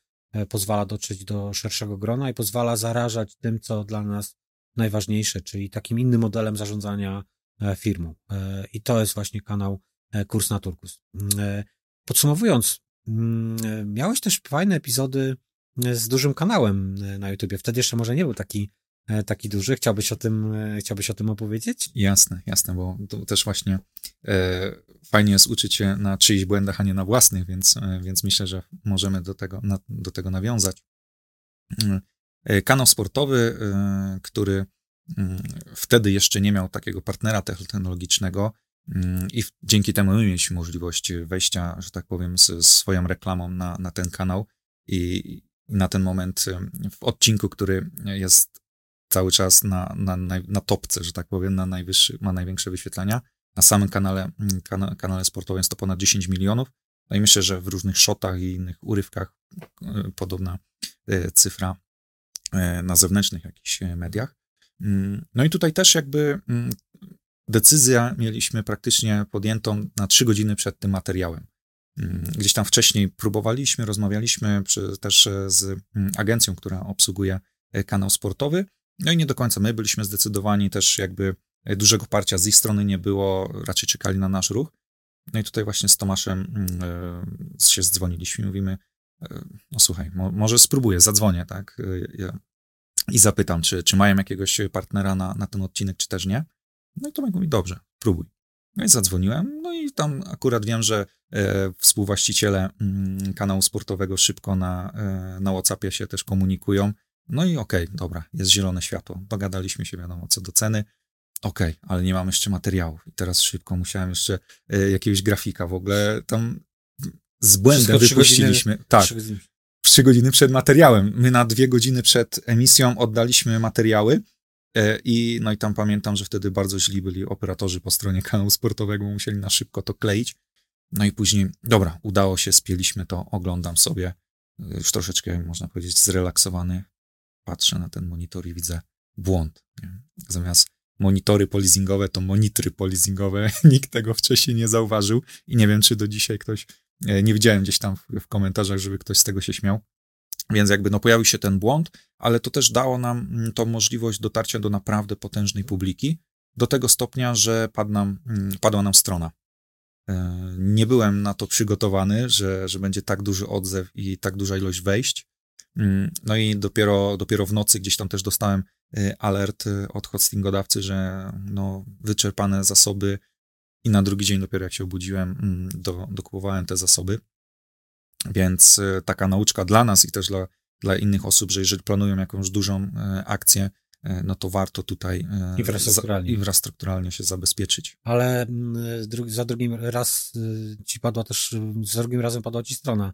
pozwala dotrzeć do szerszego grona i pozwala zarażać tym, co dla nas najważniejsze, czyli takim innym modelem zarządzania firmą. I to jest właśnie kanał Kurs na Turkus. Podsumowując, mm, miałeś też fajne epizody z dużym kanałem e, na YouTubie. Wtedy jeszcze może nie był taki, e, taki duży. Chciałbyś o tym, e, chciałbyś o tym opowiedzieć? Jasne, jasne, bo to też właśnie e, fajnie jest uczyć się na czyichś błędach, a nie na własnych, więc, e, więc myślę, że możemy do tego, na, do tego nawiązać. E, kanał sportowy, który mm, wtedy jeszcze nie miał takiego partnera technologicznego, mm, i dzięki temu my mieliśmy możliwość wejścia, że tak powiem, swoją reklamą na, na ten kanał. I, na ten moment w odcinku, który jest cały czas na, na, na topce, że tak powiem, na najwyższy, ma największe wyświetlenia. Na samym kanale, kana, kanale sportowym jest to ponad 10 milionów. No i myślę, że w różnych shotach i innych urywkach e, podobna e, cyfra na zewnętrznych jakichś mediach. Mm, no i tutaj też jakby mm, decyzję mieliśmy praktycznie podjętą na trzy godziny przed tym materiałem. Mm, gdzieś tam wcześniej próbowaliśmy, rozmawialiśmy przy, też z mm, agencją, która obsługuje kanał sportowy. No i nie do końca my byliśmy zdecydowani, też jakby dużego parcia z ich strony nie było, raczej czekali na nasz ruch. No i tutaj właśnie z Tomaszem się zdzwoniliśmy i mówimy, no słuchaj, mo, może spróbuję, zadzwonię, tak? Ja, I zapytam, czy, czy mają jakiegoś partnera na, na ten odcinek, czy też nie. No i Tomek mówi, dobrze, próbuj. No i zadzwoniłem, no i tam akurat wiem, że e, współwłaściciele mm, kanału sportowego szybko na, e, na Whatsappie się też komunikują. No i okej, okay, dobra, jest zielone światło. Dogadaliśmy się, wiadomo, co do ceny. Okej, okay, ale nie mam jeszcze materiałów. I teraz szybko musiałem jeszcze e, jakiegoś grafika w ogóle tam z błędem wypuściliśmy. Godziny, tak. Trzy godziny przed materiałem. My na dwie godziny przed emisją oddaliśmy materiały i no i tam pamiętam, że wtedy bardzo źli byli operatorzy po stronie kanału sportowego, musieli na szybko to kleić. No i później, dobra, udało się, spieliśmy to, oglądam sobie, e, już troszeczkę, można powiedzieć, zrelaksowany. Patrzę na ten monitor i widzę błąd. Nie? Zamiast monitory polizingowe to monitry polizingowe. Nikt tego wcześniej nie zauważył i nie wiem, czy do dzisiaj ktoś E, nie widziałem gdzieś tam w, w komentarzach, żeby ktoś z tego się śmiał. Więc jakby no pojawił się ten błąd, ale to też dało nam mm, tą możliwość dotarcia do naprawdę potężnej publiki, do tego stopnia, że padł nam, mm, padła nam strona. E, nie byłem na to przygotowany, że, że będzie tak duży odzew i tak duża ilość wejść. Mm, no i dopiero, dopiero w nocy gdzieś tam też dostałem e, alert od hostingodawcy, że no, wyczerpane zasoby i na drugi dzień dopiero jak się obudziłem, do, dokupowałem te zasoby. Więc e, taka nauczka dla nas i też dla, dla innych osób, że jeżeli planują jakąś dużą e, akcję, e, no to warto tutaj infrastrukturalnie, za, infrastrukturalnie się zabezpieczyć. Ale za drugim raz ci padła też, za drugim razem padła ci strona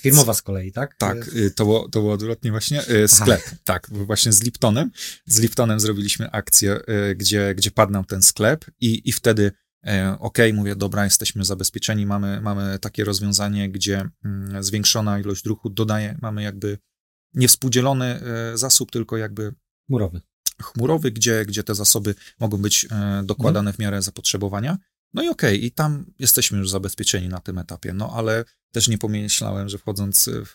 firmowa z kolei, tak? Tak, to było, to było odwrotnie właśnie. Sklep, Aha. tak, właśnie z Liptonem. Z Liptonem zrobiliśmy akcję, gdzie, gdzie padł nam ten sklep i, i wtedy OK, mówię, dobra, jesteśmy zabezpieczeni, mamy, mamy takie rozwiązanie, gdzie mm, zwiększona ilość druku dodaje, mamy jakby niewspółdzielony e, zasób, tylko jakby chmurowy, chmurowy gdzie, gdzie te zasoby mogą być e, dokładane w miarę zapotrzebowania. No i okej, okay, i tam jesteśmy już zabezpieczeni na tym etapie, no ale też nie pomyślałem, że wchodząc w,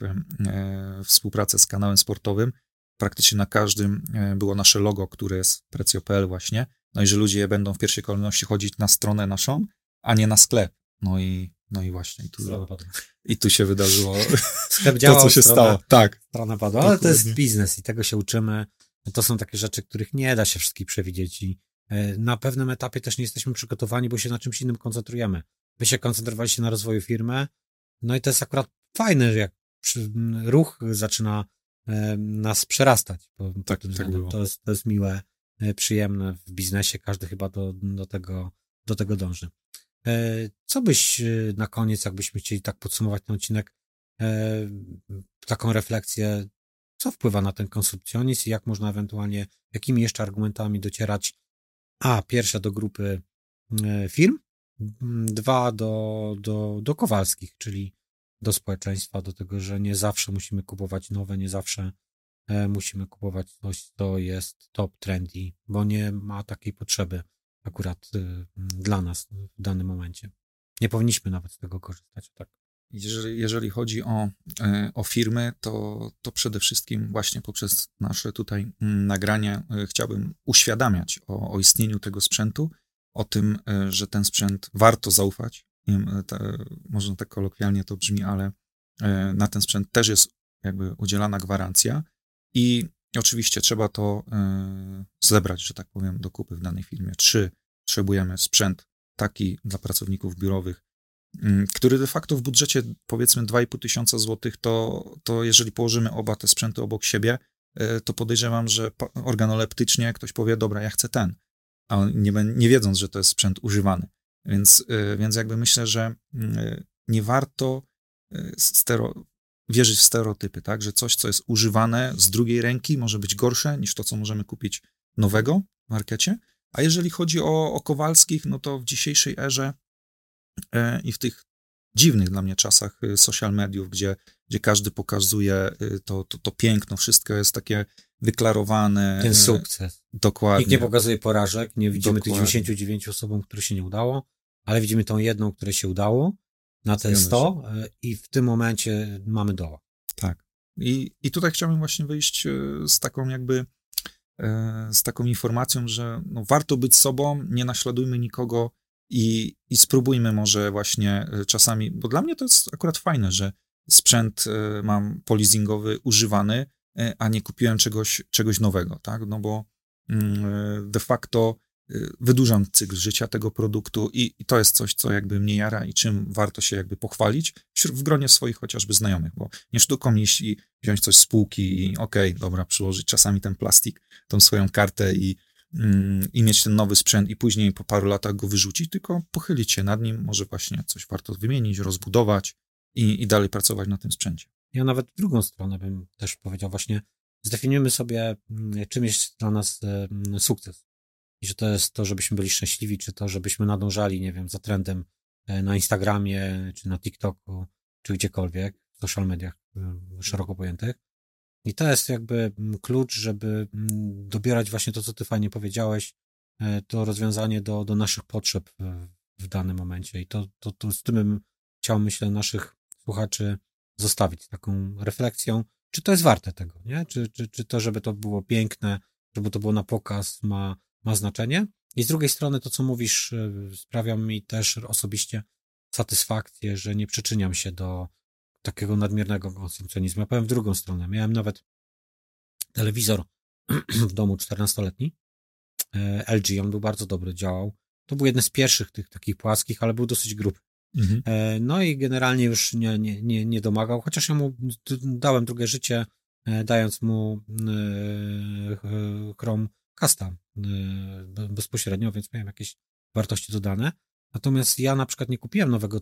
w współpracę z kanałem sportowym, praktycznie na każdym było nasze logo, które jest Precio.pl właśnie, no i że ludzie będą w pierwszej kolejności chodzić na stronę naszą, a nie na sklep. No i, no i właśnie. I tu, i tu się wydarzyło sklep działał, to, co się strona, stało. Tak. Strona padła, ale to jest biznes i tego się uczymy. To są takie rzeczy, których nie da się wszystkich przewidzieć i e, na pewnym etapie też nie jesteśmy przygotowani, bo się na czymś innym koncentrujemy. Wy się koncentrowaliście na rozwoju firmy, no i to jest akurat fajne, że jak ruch zaczyna e, nas przerastać. Bo, tak, tak to, jest, to jest miłe, przyjemne w biznesie. Każdy chyba do, do, tego, do tego dąży. E, co byś e, na koniec, jakbyśmy chcieli tak podsumować ten odcinek, taką refleksję, co wpływa na ten konsumpcjonizm i jak można ewentualnie, jakimi jeszcze argumentami docierać, a pierwsze do grupy firm, dwa do, do, do Kowalskich, czyli do społeczeństwa, do tego, że nie zawsze musimy kupować nowe, nie zawsze E, musimy kupować coś, co jest top trendy, bo nie ma takiej potrzeby akurat y, dla nas w danym momencie. Nie powinniśmy nawet z tego korzystać. Tak. Jeżeli, jeżeli chodzi o, e, o firmy, to, to przede wszystkim właśnie poprzez nasze tutaj mm, nagranie e, chciałbym uświadamiać o, o istnieniu tego sprzętu, o tym, że ten sprzęt warto zaufać. Wiem, te, może tak kolokwialnie to brzmi, ale na ten sprzęt też jest jakby udzielana gwarancja i oczywiście trzeba to y, zebrać, że tak powiem, do kupy w danej firmie. Trzy, potrzebujemy sprzęt taki dla pracowników biurowych, y, który de facto w budżecie powiedzmy 2,5 tysiąca złotych, to, to jeżeli położymy oba te sprzęty obok siebie, y, to podejrzewam, że organoleptycznie ktoś powie, dobra, ja chcę ten, a nie, nie wiedząc, że to jest sprzęt używany. Więc, więc jakby myślę, że nie warto stero, wierzyć w stereotypy, tak, że coś, co jest używane z drugiej ręki, może być gorsze niż to, co możemy kupić nowego w markecie. A jeżeli chodzi o, o Kowalskich, no to w dzisiejszej erze e, i w tych dziwnych dla mnie czasach e, social mediów, gdzie, gdzie każdy pokazuje e, to, to, to piękno, wszystko jest takie wyklarowane. Ten sukces. Dokładnie. Nikt nie pokazuje porażek, nie widzimy Dokładnie. tych 99 osobom, które się nie udało, ale widzimy tą jedną, które się udało na te 100 i w tym momencie mamy doła. Tak. I, I tutaj chciałbym właśnie wyjść z taką jakby z taką informacją, że no warto być sobą, nie naśladujmy nikogo i, i spróbujmy może właśnie czasami, bo dla mnie to jest akurat fajne, że sprzęt mam polizingowy używany, a nie kupiłem czegoś, czegoś nowego, tak? No bo mm, de facto wydłużam cykl życia tego produktu i, i, to jest coś, co jakby mnie jara i czym warto się jakby pochwalić w gronie swoich chociażby znajomych, bo nie sztuką jeśli wziąć coś z półki i okej, okay, dobra, przyłożyć czasami ten plastik, tą swoją kartę i, mm, i mieć ten nowy sprzęt i później po paru latach go wyrzucić, tylko pochylić się nad nim, może właśnie coś warto wymienić, rozbudować i, i dalej pracować na tym sprzęcie. Ja nawet drugą stronę bym też powiedział właśnie, zdefiniujmy sobie, mm, czym jest dla nas mm, sukces. Że to jest to, żebyśmy byli szczęśliwi, czy to, żebyśmy nadążali, nie wiem, za trendem e, na Instagramie, czy na TikToku, czy gdziekolwiek, w social mediach e, szeroko pojętych. I to jest jakby mm, klucz, żeby dobierać właśnie to, co ty fajnie powiedziałeś, e, to rozwiązanie do, do naszych potrzeb w danym momencie. I to, to, to z tym bym chciał, myślę, naszych słuchaczy zostawić taką refleksją, czy to jest warte tego, nie? Czy, czy, czy to, żeby to było piękne, żeby to było na pokaz, ma, ma znaczenie. I z drugiej strony to, co mówisz, e, sprawia mi też osobiście satysfakcję, że nie przyczyniam się do takiego nadmiernego konsumpcjonizmu. Ja powiem w drugą stronę. Miałem nawet telewizor w domu 14-letni, e, LG, on był bardzo dobry, działał. To był jeden z pierwszych tych takich płaskich, ale był dosyć gruby. Mhm. E, no i generalnie już nie, nie, nie, nie domagał, chociaż ja mu dałem drugie życie, dając mu Chrome Casta bezpośrednio, więc miałem jakieś wartości dodane. Natomiast ja na przykład nie kupiłem nowego,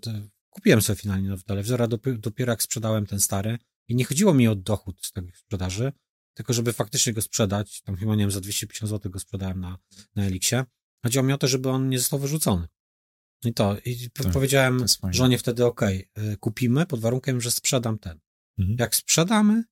kupiłem sobie finalnie nowy telewizor, a dopiero jak sprzedałem ten stary i nie chodziło mi o dochód z tej sprzedaży, tylko żeby faktycznie go sprzedać, tam chyba nie wiem, za 250 zł go sprzedałem na, na Elixie. Chodziło mi o to, żeby on nie został wyrzucony. No I to, i tak, powiedziałem żonie wtedy, ok, kupimy pod warunkiem, że sprzedam ten. Mhm. Jak sprzedamy,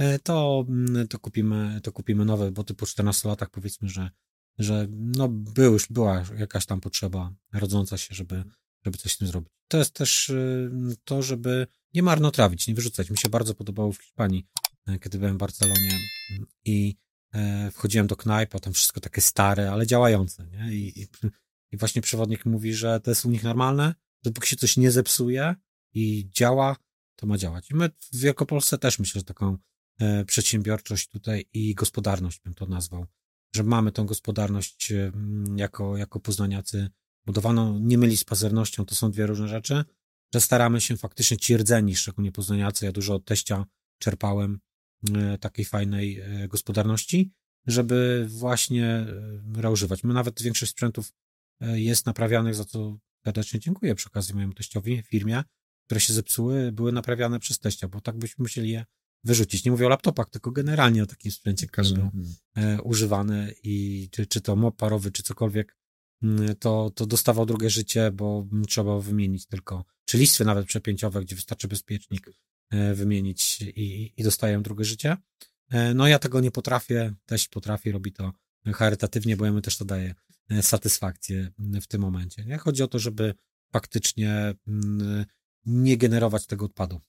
y, to, mm, to kupimy, to kupimy nowe, bo ty po 14 latach powiedzmy, że, że no był już, była jakaś tam potrzeba rodząca się, żeby, żeby coś z tym zrobić. To jest też y, to, żeby nie marnotrawić, nie wyrzucać. Mi się bardzo podobało w Hiszpanii, y, kiedy byłem w Barcelonie mm, i e, wchodziłem do knajpa, tam wszystko takie stare, ale działające, nie? I, i i właśnie przewodnik mówi, że to jest u nich normalne, dopóki się coś nie zepsuje i działa, to ma działać. I my w Wielkopolsce też myślę, że taką e, przedsiębiorczość tutaj i gospodarność bym to nazwał, że mamy tą gospodarność e, jako, jako poznaniacy budowaną, nie myli z pazernością, to są dwie różne rzeczy, że staramy się faktycznie ci rdzeni, szczególnie poznaniacy, ja dużo od teścia czerpałem e, takiej fajnej gospodarności, żeby właśnie reużywać. My nawet większość sprzętów E, jest naprawianych, za co serdecznie dziękuję przy okazji mojemu teściowi, firmie, które się zepsuły, były naprawiane przez teścia, bo tak byśmy musieli je wyrzucić. Nie mówię o laptopach, tylko generalnie o takim sprzęcie, który był e, używany i czy, czy to mop parowy, czy cokolwiek, mm, to, to dostawał drugie życie, bo trzeba wymienić tylko, czy listwy nawet przepięciowe, gdzie wystarczy bezpiecznik e, wymienić i, i dostają drugie życie. E, no ja tego nie potrafię, teść potrafi, robi to charytatywnie, bo ja mu też to daje satysfakcję w tym momencie. Nie? Chodzi o to, żeby faktycznie mm, nie generować tego odpadu,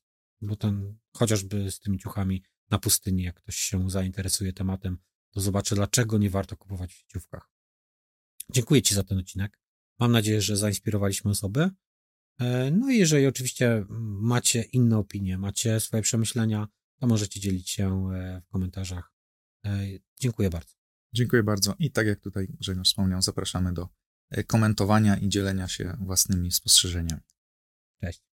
bo ten, chociażby z tymi ciuchami na pustyni, jak ktoś się zainteresuje tematem, to zobaczy, dlaczego nie warto kupować w sieciówkach. Dziękuję Ci za ten odcinek. Mam nadzieję, że zainspirowaliśmy osoby. E, no i jeżeli oczywiście macie inne opinie, macie swoje przemyślenia, to możecie dzielić się e, w komentarzach. Dziękuję bardzo. Dziękuję bardzo. I tak jak tutaj Grzegorz wspomniał, zapraszamy do e, komentowania i dzielenia się własnymi spostrzeżeniami. Cześć.